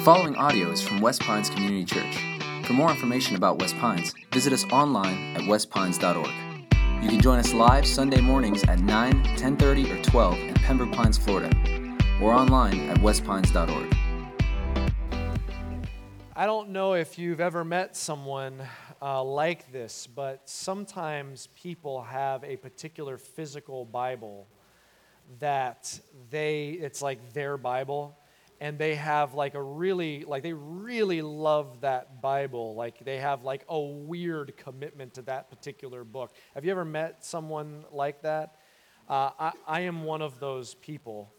The following audio is from West Pines Community Church. For more information about West Pines, visit us online at westpines.org. You can join us live Sunday mornings at 9, 10:30, or 12 in Pembroke Pines, Florida, or online at westpines.org. I don't know if you've ever met someone uh, like this, but sometimes people have a particular physical Bible that they, it's like their Bible, and they have like a really, like they really love that Bible. Like they have like a weird commitment to that particular book. Have you ever met someone like that? Uh, I, I am one of those people.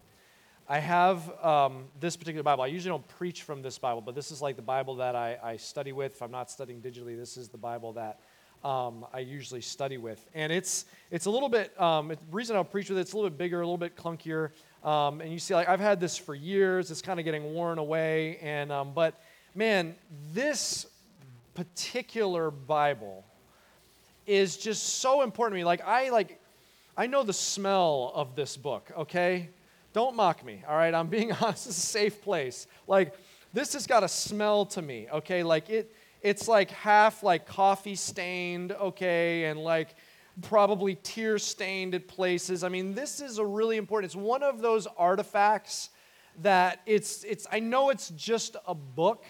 I have um, this particular Bible. I usually don't preach from this Bible, but this is like the Bible that I, I study with. If I'm not studying digitally, this is the Bible that um, I usually study with. And it's, it's a little bit, um, the reason I'll preach with it, it's a little bit bigger, a little bit clunkier. Um, and you see, like, I've had this for years. It's kind of getting worn away. And, um, but man, this particular Bible is just so important to me. Like, I, like, I know the smell of this book, okay? Don't mock me, all right? I'm being honest. Is a safe place. Like, this has got a smell to me, okay? Like, it, it's like half like coffee stained, okay, and like probably tear stained at places. I mean, this is a really important, it's one of those artifacts that it's, it's I know it's just a book,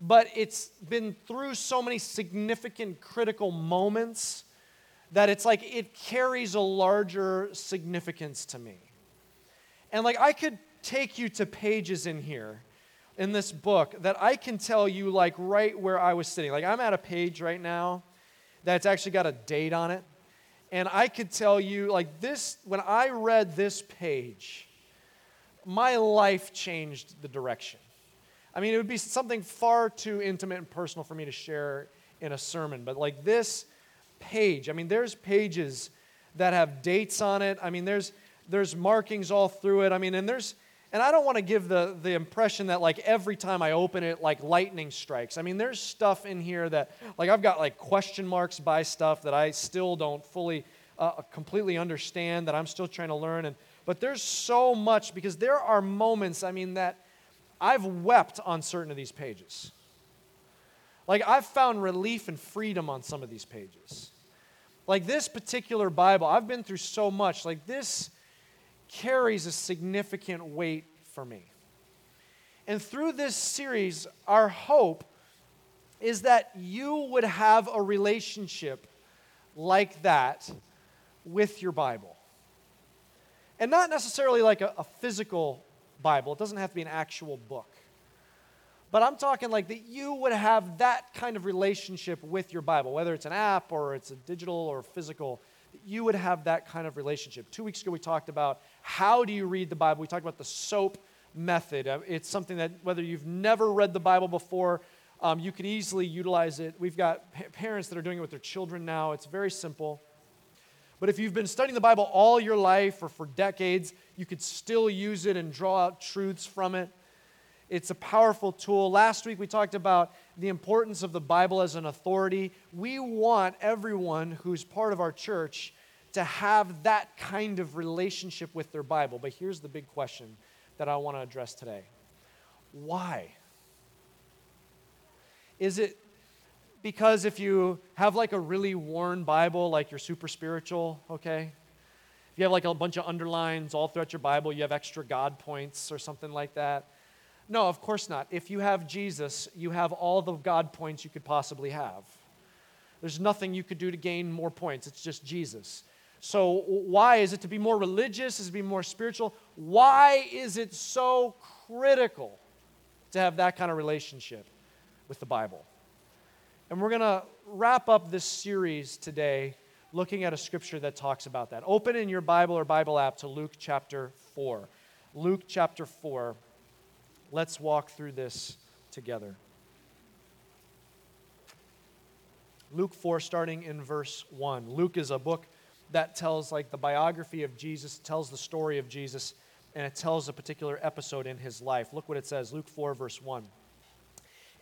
but it's been through so many significant critical moments that it's like it carries a larger significance to me. And like I could take you to pages in here in this book that I can tell you like right where I was sitting. Like I'm at a page right now that's actually got a date on it. And I could tell you like this when I read this page, my life changed the direction. I mean, it would be something far too intimate and personal for me to share in a sermon, but like this page, I mean, there's pages that have dates on it. I mean, there's there's markings all through it. I mean, and there's, and I don't want to give the, the impression that like every time I open it, like lightning strikes. I mean, there's stuff in here that, like, I've got like question marks by stuff that I still don't fully, uh, completely understand, that I'm still trying to learn. And, but there's so much because there are moments, I mean, that I've wept on certain of these pages. Like, I've found relief and freedom on some of these pages. Like, this particular Bible, I've been through so much. Like, this carries a significant weight for me. And through this series, our hope is that you would have a relationship like that with your Bible. And not necessarily like a, a, physical Bible, it doesn't have to be an actual book. But I'm talking like that you would have that kind of relationship with your Bible, whether it's an app or it's a digital or physical you would have that kind of relationship. Two weeks ago, we talked about how do you read the Bible. We talked about the SOAP method. Uh, it's something that whether you've never read the Bible before, um, you can easily utilize it. We've got pa- parents that are doing it with their children now. It's very simple. But if you've been studying the Bible all your life or for decades, you could still use it and draw out truths from it. It's a powerful tool. Last week we talked about the importance of the Bible as an authority. We want everyone who's part of our church to have that kind of relationship with their Bible. But here's the big question that I want to address today why? Is it because if you have like a really worn Bible, like you're super spiritual, okay? If you have like a bunch of underlines all throughout your Bible, you have extra God points or something like that no, of course not. If you have Jesus, you have all the God points you could possibly have. There's nothing you could do to gain more points. It's just Jesus. So, why is it to be more religious? Is it to be more spiritual? Why is it so critical to have that kind of relationship with the Bible? And we're going to wrap up this series today looking at a scripture that talks about that. Open in your Bible or Bible app to Luke chapter 4. Luke chapter 4. Let's walk through this together. Luke 4, starting in verse 1. Luke is a book that tells, like, the biography of Jesus, tells the story of Jesus, and it tells a particular episode in his life. Look what it says Luke 4, verse 1.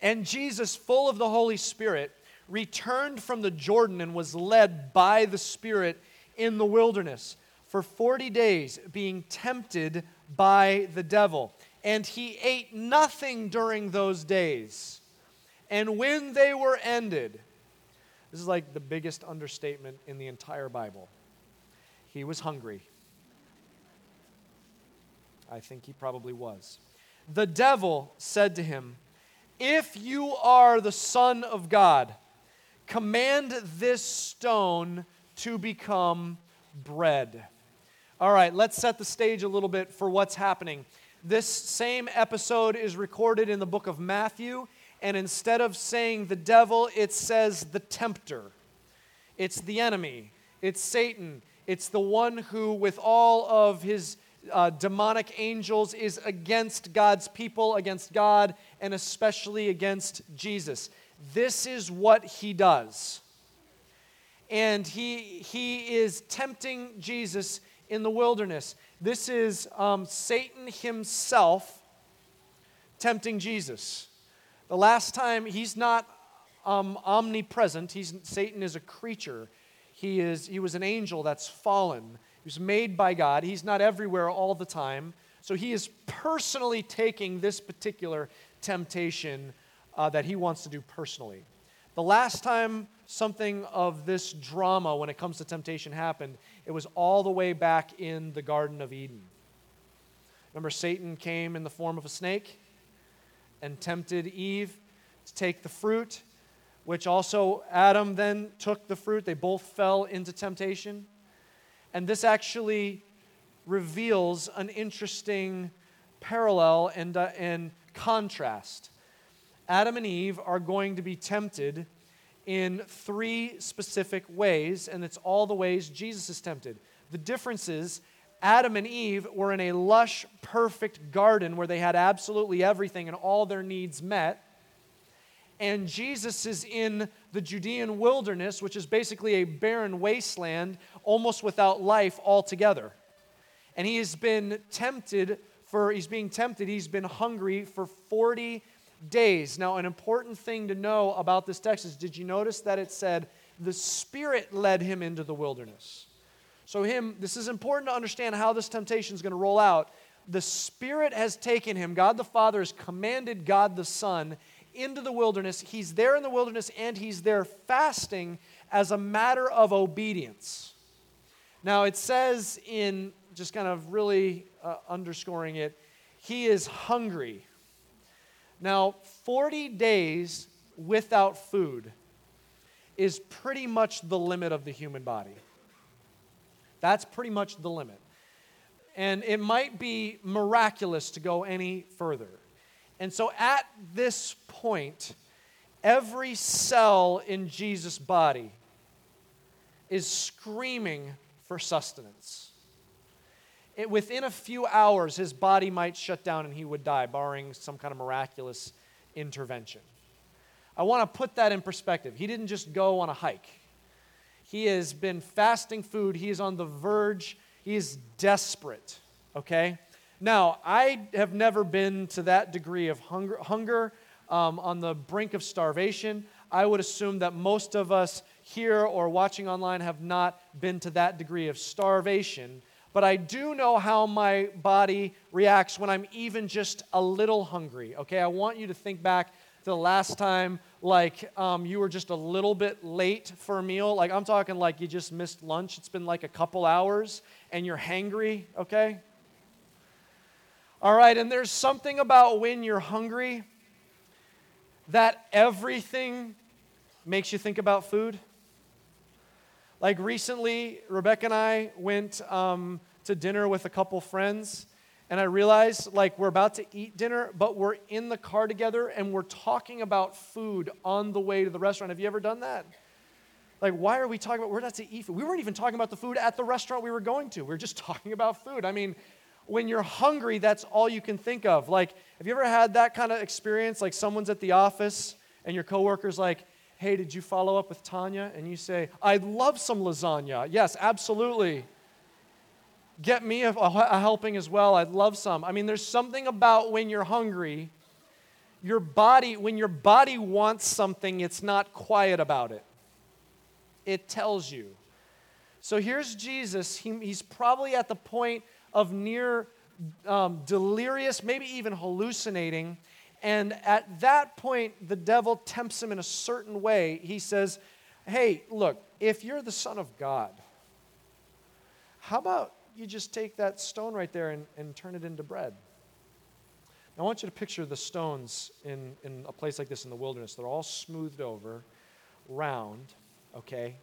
And Jesus, full of the Holy Spirit, returned from the Jordan and was led by the Spirit in the wilderness for 40 days, being tempted by the devil And he ate nothing during those days. And when they were ended, this is like the biggest understatement in the entire Bible. He was hungry. I think he probably was. The devil said to him, If you are the Son of God, command this stone to become bread. All right, let's set the stage a little bit for what's happening. This same episode is recorded in the book of Matthew, and instead of saying the devil, it says the tempter. It's the enemy, it's Satan, it's the one who, with all of his uh, demonic angels, is against God's people, against God, and especially against Jesus. This is what he does. And he, he is tempting Jesus in the wilderness. This is um, Satan himself tempting Jesus. The last time he's not um, omnipresent, he's, Satan is a creature. He, is, he was an angel that's fallen. He was made by God. He's not everywhere all the time. So he is personally taking this particular temptation uh, that he wants to do personally. The last time something of this drama when it comes to temptation happened, it was all the way back in the Garden of Eden. Remember, Satan came in the form of a snake and tempted Eve to take the fruit, which also Adam then took the fruit. They both fell into temptation. And this actually reveals an interesting parallel and, uh, and contrast. Adam and Eve are going to be tempted in three specific ways, and it's all the ways Jesus is tempted. The difference is Adam and Eve were in a lush, perfect garden where they had absolutely everything and all their needs met. And Jesus is in the Judean wilderness, which is basically a barren wasteland, almost without life altogether. And he has been tempted for, he's being tempted, he's been hungry for 40 days. Now, an important thing to know about this text is did you notice that it said the Spirit led him into the wilderness? So, him, this is important to understand how this temptation is going to roll out. The Spirit has taken him, God the Father has commanded God the Son into the wilderness. He's there in the wilderness and he's there fasting as a matter of obedience. Now, it says in just kind of really uh, underscoring it, he is hungry. Now, 40 days without food is pretty much the limit of the human body. That's pretty much the limit. And it might be miraculous to go any further. And so at this point, every cell in Jesus' body is screaming for sustenance it, within a few hours, his body might shut down and he would die, barring some kind of miraculous intervention. I want to put that in perspective. He didn't just go on a hike, he has been fasting food, he is on the verge, he is desperate, okay? Now, I have never been to that degree of hunger, hunger um, on the brink of starvation. I would assume that most of us here or watching online have not been to that degree of starvation but I do know how my body reacts when I'm even just a little hungry. Okay, I want you to think back to the last time, like um, you were just a little bit late for a meal. Like I'm talking like you just missed lunch. It's been like a couple hours and you're hangry. Okay. All right, and there's something about when you're hungry that everything makes you think about food. Like recently, Rebecca and I went um, to dinner with a couple friends, and I realized like we're about to eat dinner, but we're in the car together and we're talking about food on the way to the restaurant. Have you ever done that? Like, why are we talking about, we're not to eat food? We weren't even talking about the food at the restaurant we were going to. We were just talking about food. I mean, when you're hungry, that's all you can think of. Like, have you ever had that kind of experience? Like, someone's at the office and your coworker's like, Hey, did you follow up with Tanya? And you say, I'd love some lasagna. Yes, absolutely. Get me a, a helping as well. I'd love some. I mean, there's something about when you're hungry, your body, when your body wants something, it's not quiet about it. It tells you. So here's Jesus. He, he's probably at the point of near um, delirious, maybe even hallucinating. And at that point, the devil tempts him in a certain way. He says, Hey, look, if you're the Son of God, how about you just take that stone right there and, and turn it into bread? Now, I want you to picture the stones in, in a place like this in the wilderness. They're all smoothed over, round, okay?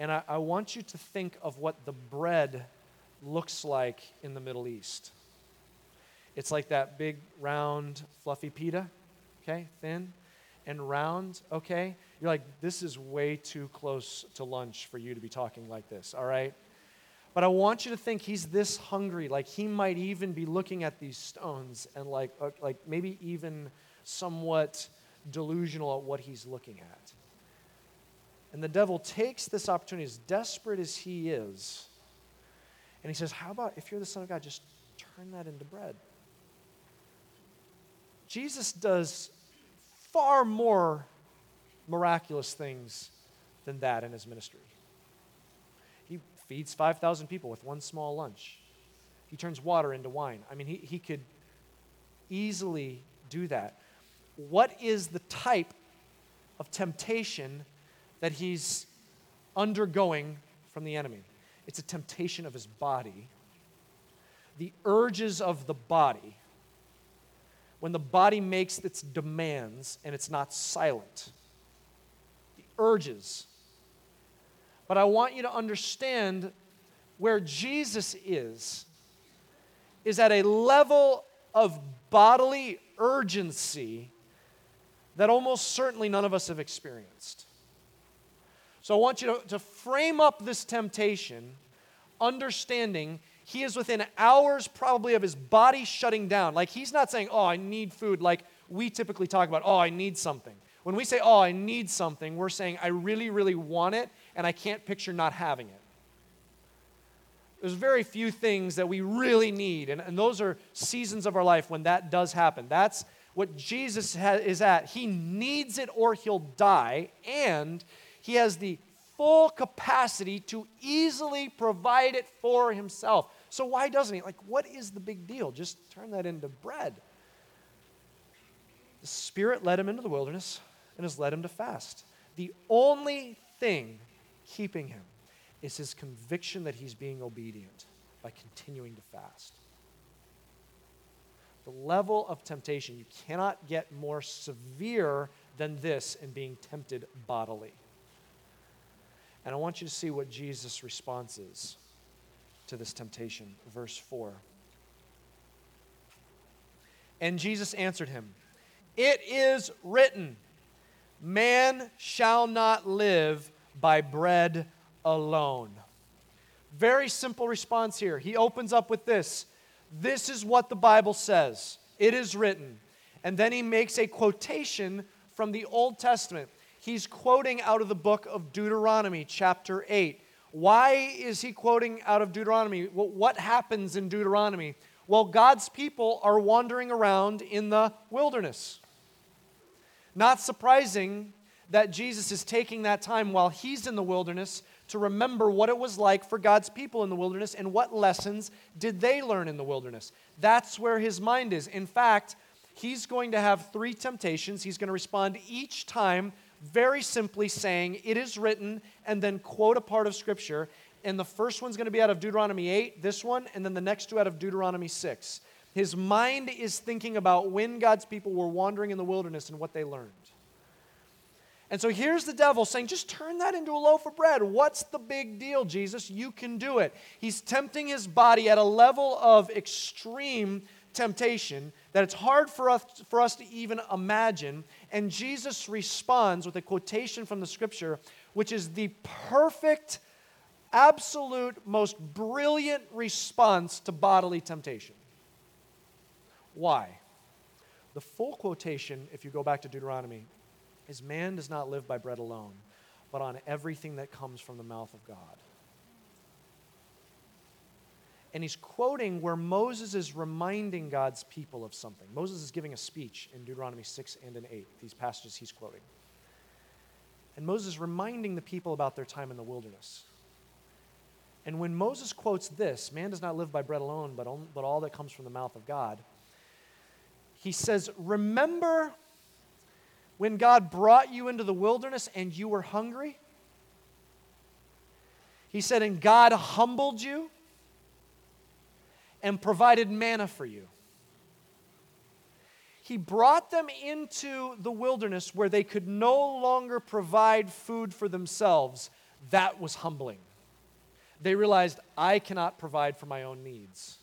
And I, I want you to think of what the bread looks like in the Middle East. It's like that big, round, fluffy pita, okay, thin and round, okay? You're like, this is way too close to lunch for you to be talking like this, all right? But I want you to think he's this hungry, like he might even be looking at these stones and like, uh, like maybe even somewhat delusional at what he's looking at. And the devil takes this opportunity, as desperate as he is, and he says, How about if you're the Son of God, just turn that into bread? Jesus does far more miraculous things than that in his ministry. He feeds 5,000 people with one small lunch. He turns water into wine. I mean, he, he could easily do that. What is the type of temptation that he's undergoing from the enemy? It's a temptation of his body, the urges of the body when the body makes its demands and it's not silent. The urges. But I want you to understand where Jesus is, is at a level of bodily urgency that almost certainly none of us have experienced. So I want you to, to frame up this temptation, understanding he is within hours probably of his body shutting down. Like he's not saying, oh, I need food, like we typically talk about, oh, I need something. When we say, oh, I need something, we're saying, I really, really want it, and I can't picture not having it. There's very few things that we really need, and, and those are seasons of our life when that does happen. That's what Jesus ha- is at. He needs it or he'll die, and he has the full capacity to easily provide it for himself. So why doesn't he? Like, what is the big deal? Just turn that into bread. The Spirit led him into the wilderness and has led him to fast. The only thing keeping him is his conviction that he's being obedient by continuing to fast. The level of temptation, you cannot get more severe than this in being tempted bodily. And I want you to see what Jesus' response is to this temptation. Verse 4. And Jesus answered him, It is written, Man shall not live by bread alone. Very simple response here. He opens up with this This is what the Bible says. It is written. And then he makes a quotation from the Old Testament he's quoting out of the book of Deuteronomy, chapter 8. Why is he quoting out of Deuteronomy? What happens in Deuteronomy? Well, God's people are wandering around in the wilderness. Not surprising that Jesus is taking that time while he's in the wilderness to remember what it was like for God's people in the wilderness and what lessons did they learn in the wilderness. That's where his mind is. In fact, he's going to have three temptations. He's going to respond each time very simply saying, It is written, and then quote a part of Scripture. And the first one's going to be out of Deuteronomy 8, this one, and then the next two out of Deuteronomy 6. His mind is thinking about when God's people were wandering in the wilderness and what they learned. And so here's the devil saying, just turn that into a loaf of bread. What's the big deal, Jesus? You can do it. He's tempting his body at a level of extreme temptation that it's hard for us, for us to even imagine. And Jesus responds with a quotation from the scripture, which is the perfect, absolute, most brilliant response to bodily temptation. Why? The full quotation, if you go back to Deuteronomy, is man does not live by bread alone, but on everything that comes from the mouth of God and he's quoting where Moses is reminding God's people of something. Moses is giving a speech in Deuteronomy 6 and in 8, these passages he's quoting. And Moses is reminding the people about their time in the wilderness. And when Moses quotes this, man does not live by bread alone, but, on, but all that comes from the mouth of God, he says, Remember when God brought you into the wilderness and you were hungry? He said, And God humbled you and provided manna for you. He brought them into the wilderness where they could no longer provide food for themselves. That was humbling. They realized, I cannot provide for my own needs.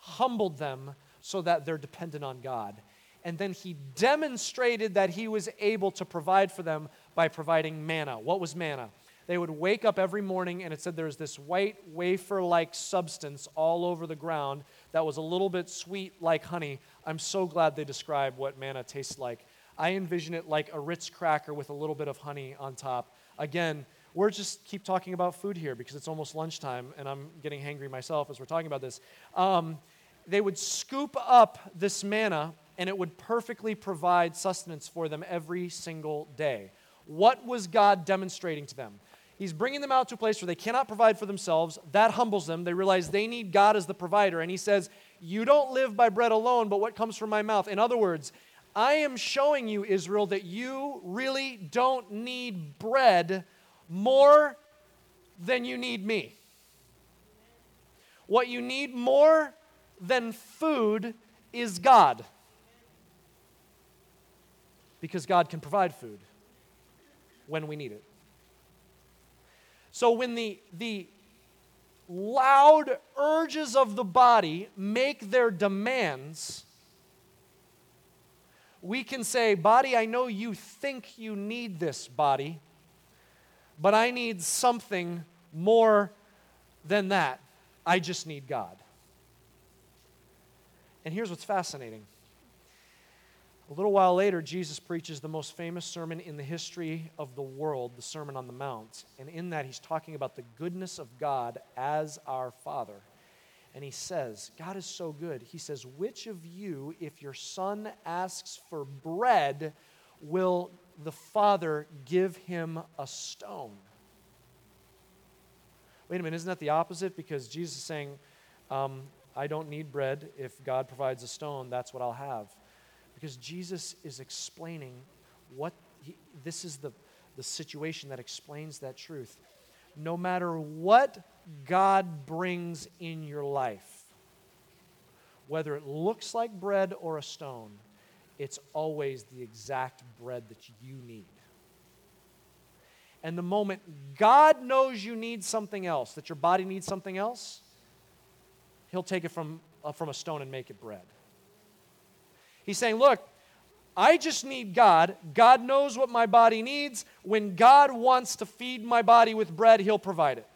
Humbled them so that they're dependent on God. And then he demonstrated that he was able to provide for them by providing manna. What was manna? They would wake up every morning, and it said there's this white wafer like substance all over the ground that was a little bit sweet like honey. I'm so glad they described what manna tastes like. I envision it like a Ritz cracker with a little bit of honey on top. Again, we're just keep talking about food here because it's almost lunchtime, and I'm getting hangry myself as we're talking about this. Um, they would scoop up this manna, and it would perfectly provide sustenance for them every single day. What was God demonstrating to them? He's bringing them out to a place where they cannot provide for themselves. That humbles them. They realize they need God as the provider. And he says, You don't live by bread alone, but what comes from my mouth. In other words, I am showing you, Israel, that you really don't need bread more than you need me. What you need more than food is God. Because God can provide food when we need it. So when the, the loud urges of the body make their demands, we can say, Body, I know you think you need this, body, but I need something more than that. I just need God. And here's what's fascinating a little while later, Jesus preaches the most famous sermon in the history of the world, the Sermon on the Mount. And in that, he's talking about the goodness of God as our Father. And he says, God is so good. He says, Which of you, if your son asks for bread, will the Father give him a stone? Wait a minute, isn't that the opposite? Because Jesus is saying, um, I don't need bread. If God provides a stone, that's what I'll have because Jesus is explaining what he, this is the, the situation that explains that truth. No matter what God brings in your life, whether it looks like bread or a stone, it's always the exact bread that you need. And the moment God knows you need something else, that your body needs something else, He'll take it from, uh, from a stone and make it bread. He's saying, Look, I just need God. God knows what my body needs. When God wants to feed my body with bread, He'll provide it.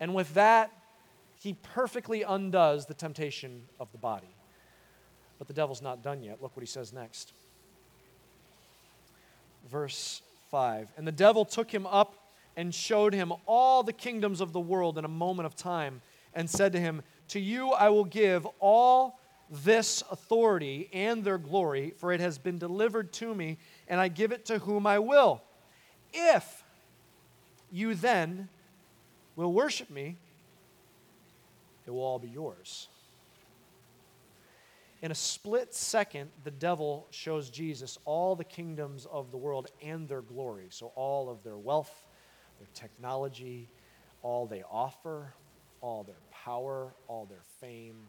And with that, He perfectly undoes the temptation of the body. But the devil's not done yet. Look what he says next. Verse 5 And the devil took him up and showed him all the kingdoms of the world in a moment of time, and said to him, To you I will give all this authority and their glory, for it has been delivered to me, and I give it to whom I will. If you then will worship me, it will all be yours. In a split second, the devil shows Jesus all the kingdoms of the world and their glory. So, all of their wealth, their technology, all they offer, all their power, all their fame,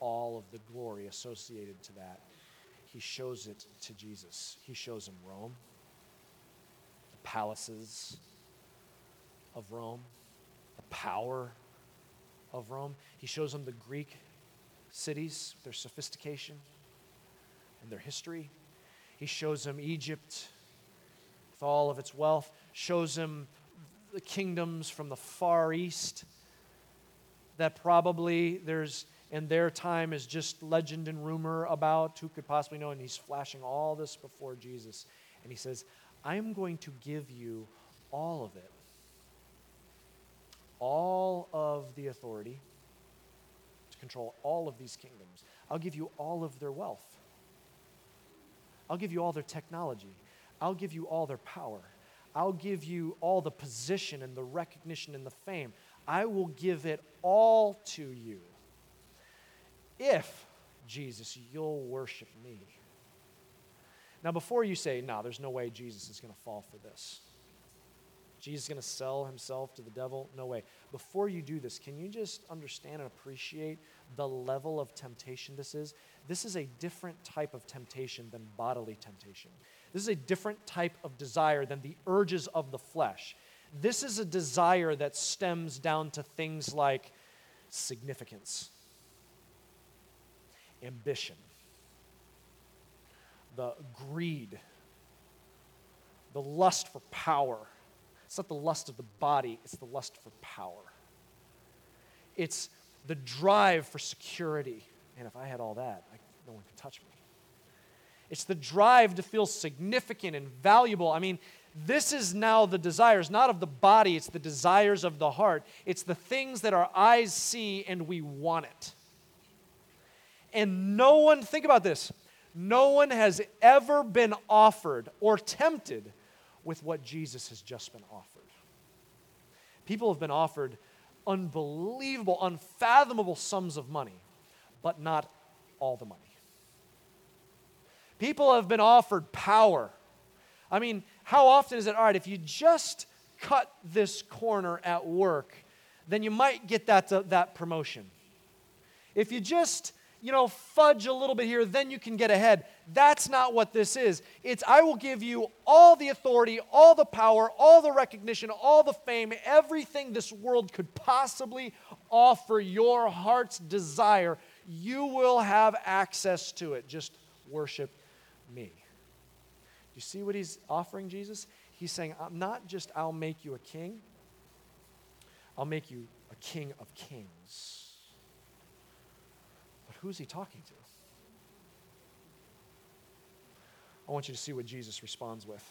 all of the glory associated to that. He shows it to Jesus. He shows him Rome, the palaces of Rome, the power of Rome. He shows him the Greek cities, their sophistication and their history. He shows him Egypt with all of its wealth, shows him the kingdoms from the far east that probably there's in their time is just legend and rumor about who could possibly know. And he's flashing all this before Jesus. And he says, I am going to give you all of it, all of the authority to control all of these kingdoms. I'll give you all of their wealth. I'll give you all their technology. I'll give you all their power. I'll give you all the position and the recognition and the fame. I will give it all to you. If, Jesus, you'll worship me. Now, before you say, no, there's no way Jesus is going to fall for this. Jesus is going to sell himself to the devil? No way. Before you do this, can you just understand and appreciate the level of temptation this is? This is a different type of temptation than bodily temptation. This is a different type of desire than the urges of the flesh. This is a desire that stems down to things like significance, ambition, the greed, the lust for power. It's not the lust of the body, it's the lust for power. It's the drive for security. And if I had all that, I, no one could touch me. It's the drive to feel significant and valuable. I mean, this is now the desires, not of the body, it's the desires of the heart. It's the things that our eyes see and we want it. And no one, think about this, no one has ever been offered or tempted with what Jesus has just been offered. People have been offered unbelievable, unfathomable sums of money, but not all the money. People have been offered power. I mean, how often is it, all right, if you just cut this corner at work, then you might get that, uh, that promotion. If you just, you know, fudge a little bit here, then you can get ahead. That's not what this is. It's, I will give you all the authority, all the power, all the recognition, all the fame, everything this world could possibly offer your heart's desire. You will have access to it. Just worship me. You see what he's offering, Jesus? He's saying, I'm not just I'll make you a king, I'll make you a king of kings. Who's he talking to? I want you to see what Jesus responds with.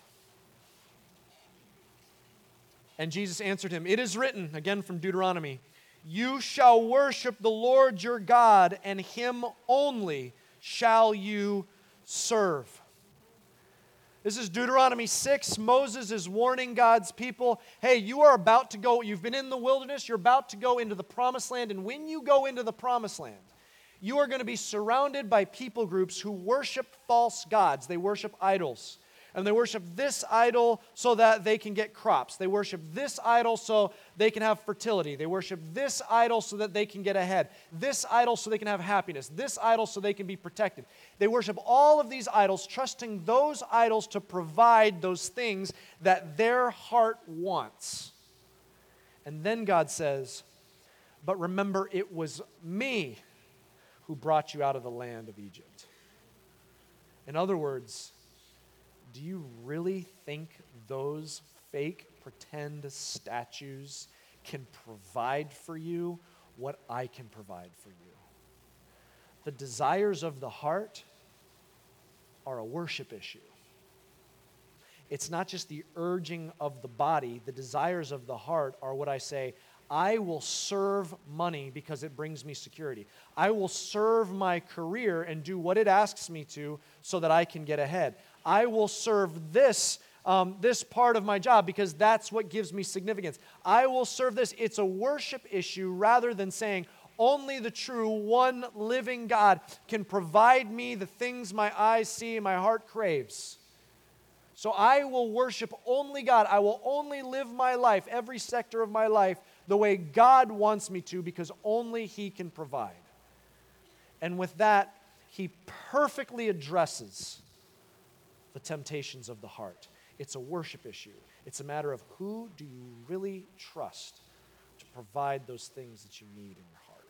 And Jesus answered him, It is written, again from Deuteronomy, you shall worship the Lord your God, and him only shall you serve. This is Deuteronomy 6. Moses is warning God's people hey, you are about to go, you've been in the wilderness, you're about to go into the promised land, and when you go into the promised land, you are going to be surrounded by people groups who worship false gods. They worship idols and they worship this idol so that they can get crops. They worship this idol so they can have fertility. They worship this idol so that they can get ahead. This idol so they can have happiness. This idol so they can be protected. They worship all of these idols, trusting those idols to provide those things that their heart wants. And then God says, But remember, it was me who brought you out of the land of Egypt. In other words, do you really think those fake pretend statues can provide for you what I can provide for you? The desires of the heart are a worship issue. It's not just the urging of the body, the desires of the heart are what I say. I will serve money because it brings me security. I will serve my career and do what it asks me to so that I can get ahead. I will serve this. Um, this part of my job because that's what gives me significance. I will serve this. It's a worship issue rather than saying, only the true one living God can provide me the things my eyes see and my heart craves. So I will worship only God. I will only live my life, every sector of my life, the way God wants me to because only He can provide. And with that, He perfectly addresses the temptations of the heart. It's a worship issue. It's a matter of who do you really trust to provide those things that you need in your heart?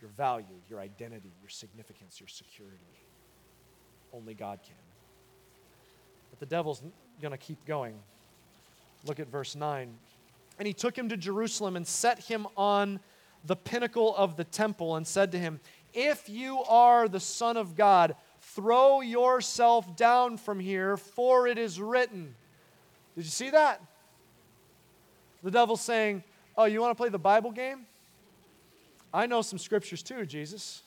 Your value, your identity, your significance, your security. Only God can. But the devil's going to keep going. Look at verse 9. And he took him to Jerusalem and set him on the pinnacle of the temple and said to him, If you are the Son of God, Throw yourself down from here, for it is written. Did you see that? The devil's saying, Oh, you want to play the Bible game? I know some scriptures too, Jesus.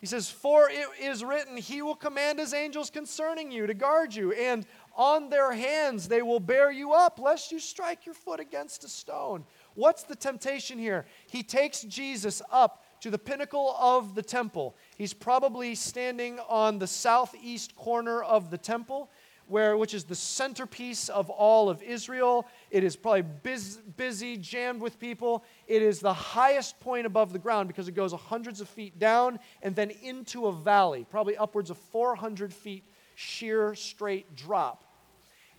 He says, For it is written, He will command His angels concerning you to guard you, and on their hands they will bear you up, lest you strike your foot against a stone. What's the temptation here? He takes Jesus up to the pinnacle of the temple. He's probably standing on the southeast corner of the temple where, which is the centerpiece of all of Israel. It is probably busy, busy, jammed with people. It is the highest point above the ground because it goes hundreds of feet down and then into a valley, probably upwards of 400 feet sheer, straight drop.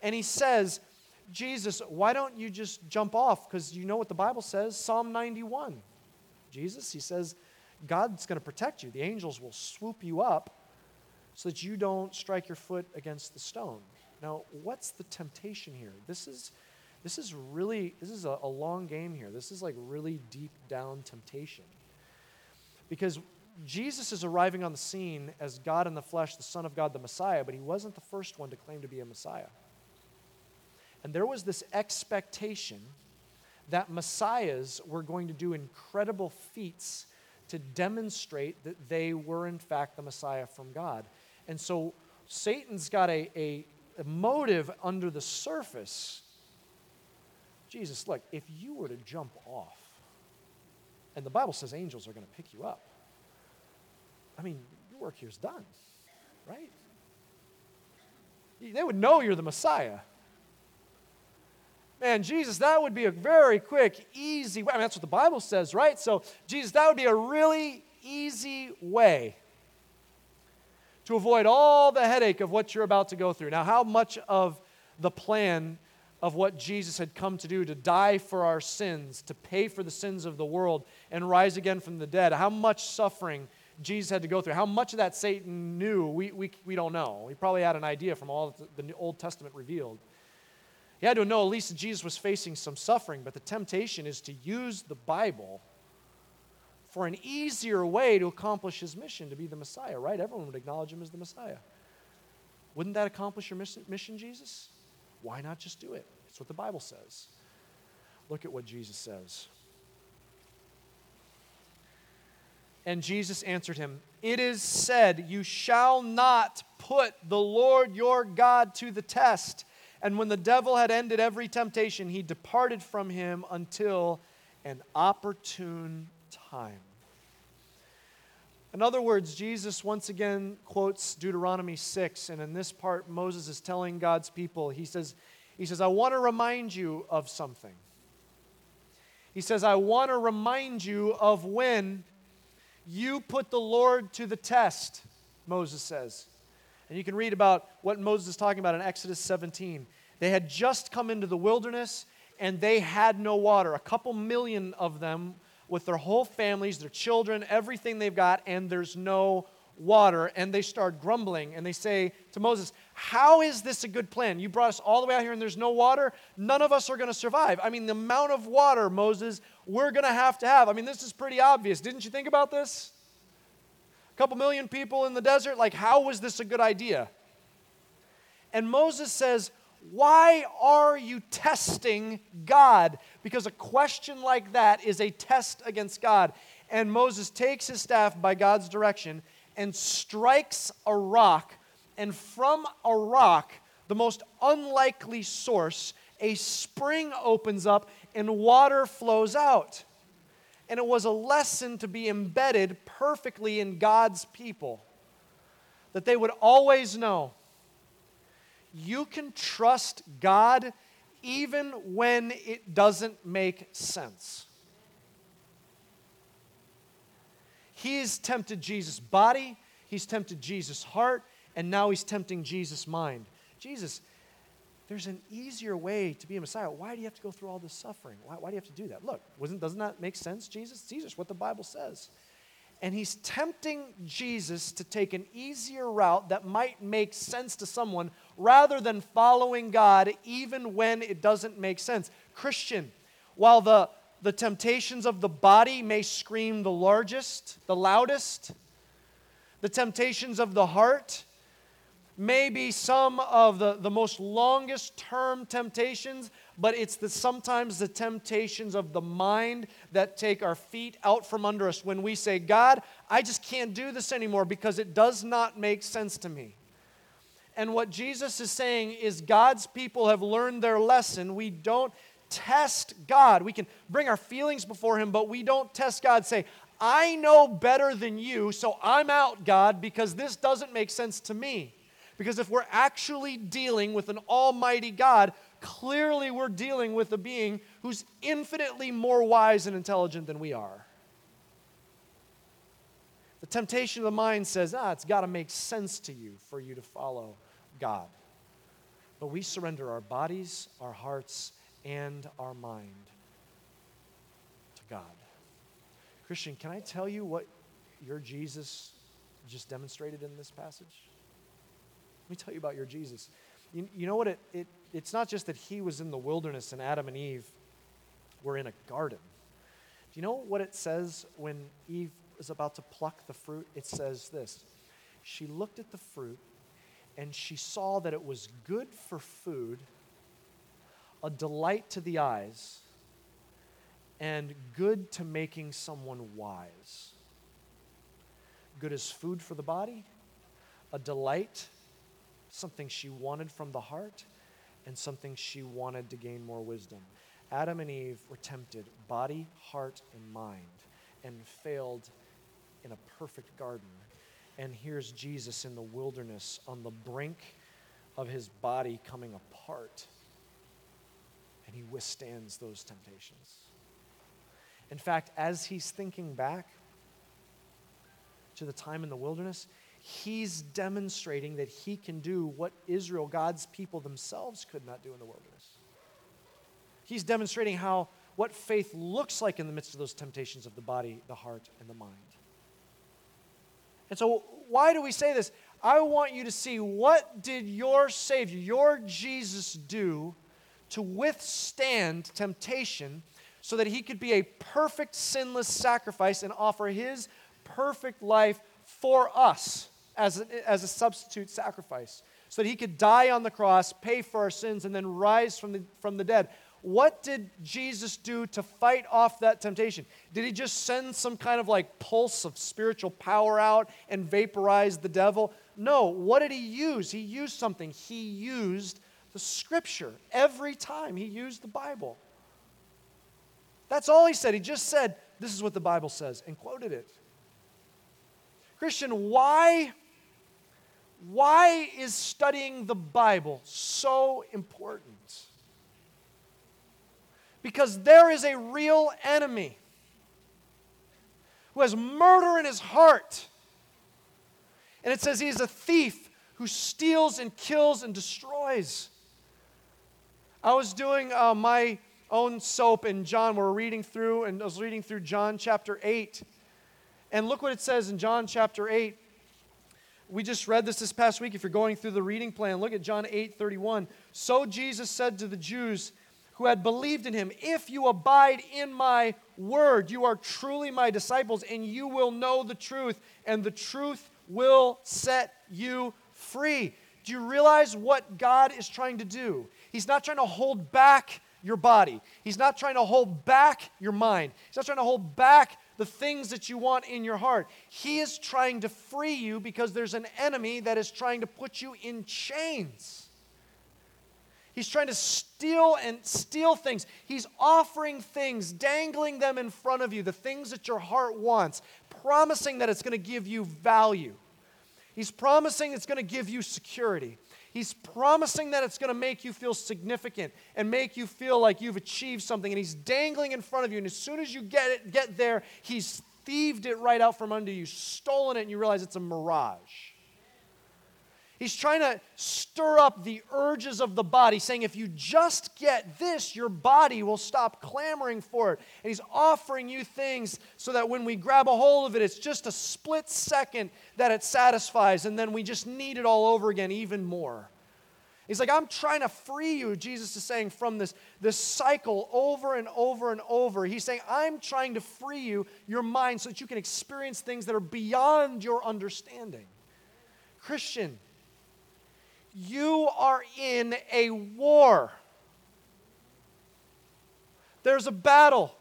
And he says, Jesus, why don't you just jump off? Because you know what the Bible says Psalm 91. Jesus, he says, God's going to protect you. The angels will swoop you up so that you don't strike your foot against the stone. Now, what's the temptation here? This is, this is really, this is a, a long game here. This is like really deep down temptation. Because Jesus is arriving on the scene as God in the flesh, the Son of God, the Messiah, but he wasn't the first one to claim to be a Messiah. And there was this expectation that Messiahs were going to do incredible feats to demonstrate that they were, in fact, the Messiah from God. And so Satan's got a, a, a motive under the surface. Jesus, look, if you were to jump off, and the Bible says angels are going to pick you up, I mean, your work here is done, right? They would know you're the Messiah. Man, Jesus, that would be a very quick, easy way. I mean, that's what the Bible says, right? So, Jesus, that would be a really easy way to avoid all the headache of what you're about to go through. Now, how much of the plan of what Jesus had come to do to die for our sins, to pay for the sins of the world, and rise again from the dead, how much suffering Jesus had to go through, how much of that Satan knew, we, we, we don't know. He probably had an idea from all the Old Testament revealed. He had to know at least that Jesus was facing some suffering, but the temptation is to use the Bible for an easier way to accomplish his mission to be the Messiah, right? Everyone would acknowledge him as the Messiah. Wouldn't that accomplish your mission, Jesus? Why not just do it? That's what the Bible says. Look at what Jesus says. And Jesus answered him, It is said, You shall not put the Lord your God to the test. And when the devil had ended every temptation, he departed from him until an opportune time. In other words, Jesus once again quotes Deuteronomy 6, and in this part, Moses is telling God's people, he says, he says, I want to remind you of something. He says, I want to remind you of when you put the Lord to the test, Moses says. And you can read about what Moses is talking about in Exodus 17. They had just come into the wilderness and they had no water. A couple million of them with their whole families, their children, everything they've got, and there's no water. And they start grumbling and they say to Moses, How is this a good plan? You brought us all the way out here and there's no water. None of us are going to survive. I mean, the amount of water, Moses, we're going to have to have. I mean, this is pretty obvious. Didn't you think about this? Couple million people in the desert. Like, how was this a good idea? And Moses says, why are you testing God? Because a question like that is a test against God. And Moses takes his staff by God's direction and strikes a rock. And from a rock, the most unlikely source, a spring opens up and water flows out. And it was a lesson to be embedded perfectly in God's people. That they would always know you can trust God even when it doesn't make sense. He's tempted Jesus' body, he's tempted Jesus' heart, and now he's tempting Jesus' mind. Jesus, there's an easier way to be a Messiah. Why do you have to go through all this suffering? Why, why do you have to do that? Look, doesn't that make sense, Jesus? Jesus, what the Bible says and he's tempting Jesus to take an easier route that might make sense to someone rather than following God even when it doesn't make sense. Christian, while the, the temptations of the body may scream the largest, the loudest, the temptations of the heart may be some of the, the most longest term temptations, but it's the, sometimes the temptations of the mind that take our feet out from under us when we say, God, I just can't do this anymore because it does not make sense to me. And what Jesus is saying is God's people have learned their lesson. We don't test God. We can bring our feelings before Him, but we don't test God. Say, I know better than you, so I'm out, God, because this doesn't make sense to me. Because if we're actually dealing with an almighty God, clearly we're dealing with a being who's infinitely more wise and intelligent than we are. The temptation of the mind says, ah, it's got to make sense to you for you to follow God. But we surrender our bodies, our hearts, and our mind to God. Christian, can I tell you what your Jesus just demonstrated in this passage? Let me tell you about your Jesus. You, you know what? It, it, it's not just that he was in the wilderness and Adam and Eve were in a garden. Do you know what it says when Eve is about to pluck the fruit? It says this She looked at the fruit and she saw that it was good for food, a delight to the eyes and good to making someone wise. Good as food for the body, a delight, something she wanted from the heart, and something she wanted to gain more wisdom. Adam and Eve were tempted, body, heart, and mind, and failed in a perfect garden. And here's Jesus in the wilderness on the brink of his body coming apart. And he withstands those temptations. In fact, as he's thinking back to the time in the wilderness, he's demonstrating that he can do what Israel, God's people themselves, could not do in the wilderness. He's demonstrating how what faith looks like in the midst of those temptations of the body, the heart, and the mind. And so, why do we say this? I want you to see what did your Savior, your Jesus, do to withstand temptation so that he could be a perfect, sinless sacrifice and offer his perfect life for us as a, as a substitute sacrifice, so that he could die on the cross, pay for our sins, and then rise from the, from the dead. What did Jesus do to fight off that temptation? Did he just send some kind of like pulse of spiritual power out and vaporize the devil? No. What did he use? He used something. He used the scripture. Every time he used the Bible. That's all he said. He just said, This is what the Bible says, and quoted it. Christian, why, why is studying the Bible so important? Because there is a real enemy who has murder in his heart. And it says he is a thief who steals and kills and destroys. I was doing uh, my own soap in John. We're reading through, and I was reading through John chapter 8. And look what it says in John chapter 8. We just read this this past week. If you're going through the reading plan, look at John 8 31. So Jesus said to the Jews who had believed in him, If you abide in my word, you are truly my disciples, and you will know the truth, and the truth will set you free. Do you realize what God is trying to do? He's not trying to hold back your body. He's not trying to hold back your mind. He's not trying to hold back the things that you want in your heart. He is trying to free you because there's an enemy that is trying to put you in chains. He's trying to steal and steal things. He's offering things, dangling them in front of you, the things that your heart wants, promising that it's going to give you value. He's promising it's going to give you security. He's promising that it's going to make you feel significant and make you feel like you've achieved something. And he's dangling in front of you. And as soon as you get it, get there, he's thieved it right out from under you, stolen it, and you realize it's a mirage. He's trying to stir up the urges of the body, saying, if you just get this, your body will stop clamoring for it. And he's offering you things so that when we grab a hold of it, it's just a split second that it satisfies, and then we just need it all over again, even more. He's like, I'm trying to free you, Jesus is saying, from this, this cycle over and over and over. He's saying, I'm trying to free you, your mind, so that you can experience things that are beyond your understanding. Christian, you are in a war. There's a battle.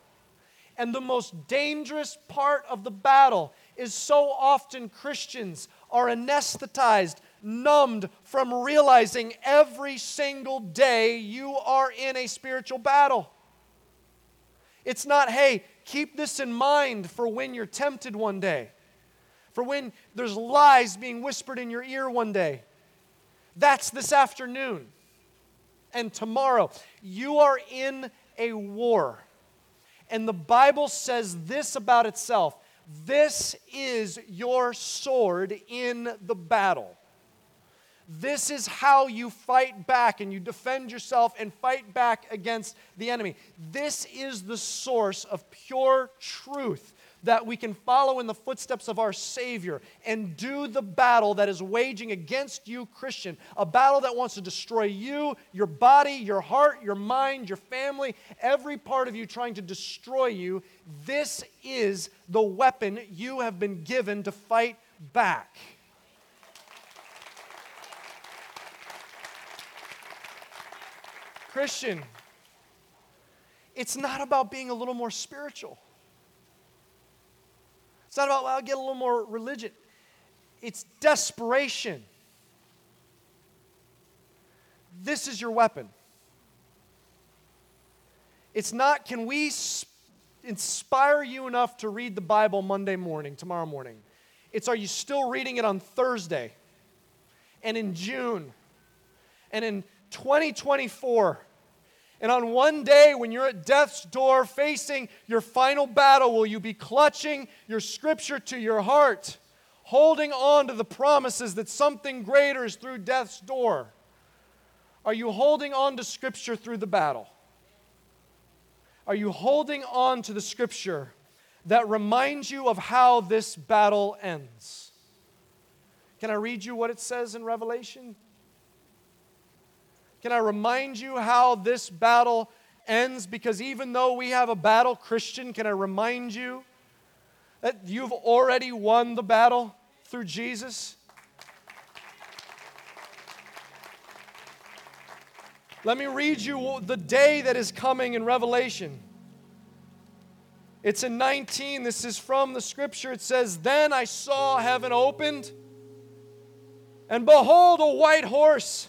And the most dangerous part of the battle is so often Christians are anesthetized, numbed from realizing every single day you are in a spiritual battle. It's not, hey, keep this in mind for when you're tempted one day, for when there's lies being whispered in your ear one day. That's this afternoon and tomorrow. You are in a war. And the Bible says this about itself this is your sword in the battle. This is how you fight back and you defend yourself and fight back against the enemy. This is the source of pure truth that we can follow in the footsteps of our Savior and do the battle that is waging against you, Christian. A battle that wants to destroy you, your body, your heart, your mind, your family, every part of you trying to destroy you. This is the weapon you have been given to fight back. Christian, it's not about being a little more spiritual. Not about, well, I'll get a little more religion. It's desperation. This is your weapon. It's not, can we inspire you enough to read the Bible Monday morning, tomorrow morning? It's, are you still reading it on Thursday and in June and in 2024? And on one day, when you're at death's door facing your final battle, will you be clutching your scripture to your heart, holding on to the promises that something greater is through death's door? Are you holding on to scripture through the battle? Are you holding on to the scripture that reminds you of how this battle ends? Can I read you what it says in Revelation? Can I remind you how this battle ends? Because even though we have a battle, Christian, can I remind you that you've already won the battle through Jesus? Let me read you the day that is coming in Revelation. It's in 19. This is from the scripture. It says, Then I saw heaven opened, and behold, a white horse.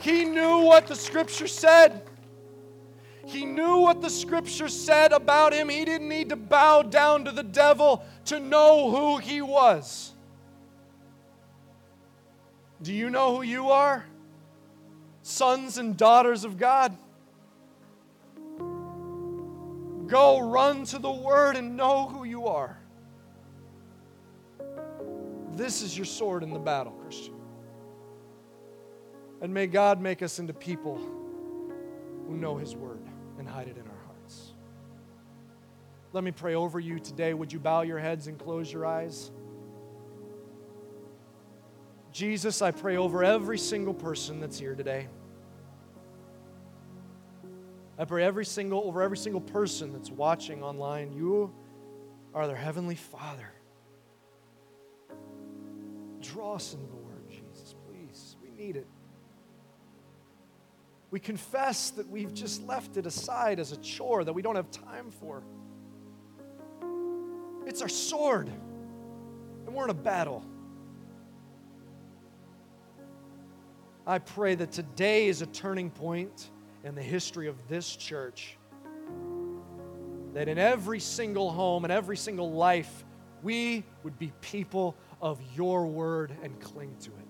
He knew what the scripture said. He knew what the scripture said about him. He didn't need to bow down to the devil to know who he was. Do you know who you are? Sons and daughters of God. Go run to the Word and know who you are. This is your sword in the battle. And may God make us into people who know His Word and hide it in our hearts. Let me pray over you today. Would you bow your heads and close your eyes? Jesus, I pray over every single person that's here today. I pray every single over every single person that's watching online. You are their heavenly Father. Draw us into the Word, Jesus, please. We need it. We confess that we've just left it aside as a chore that we don't have time for. It's our sword, and we're in a battle. I pray that today is a turning point in the history of this church. that in every single home and every single life, we would be people of your word and cling to it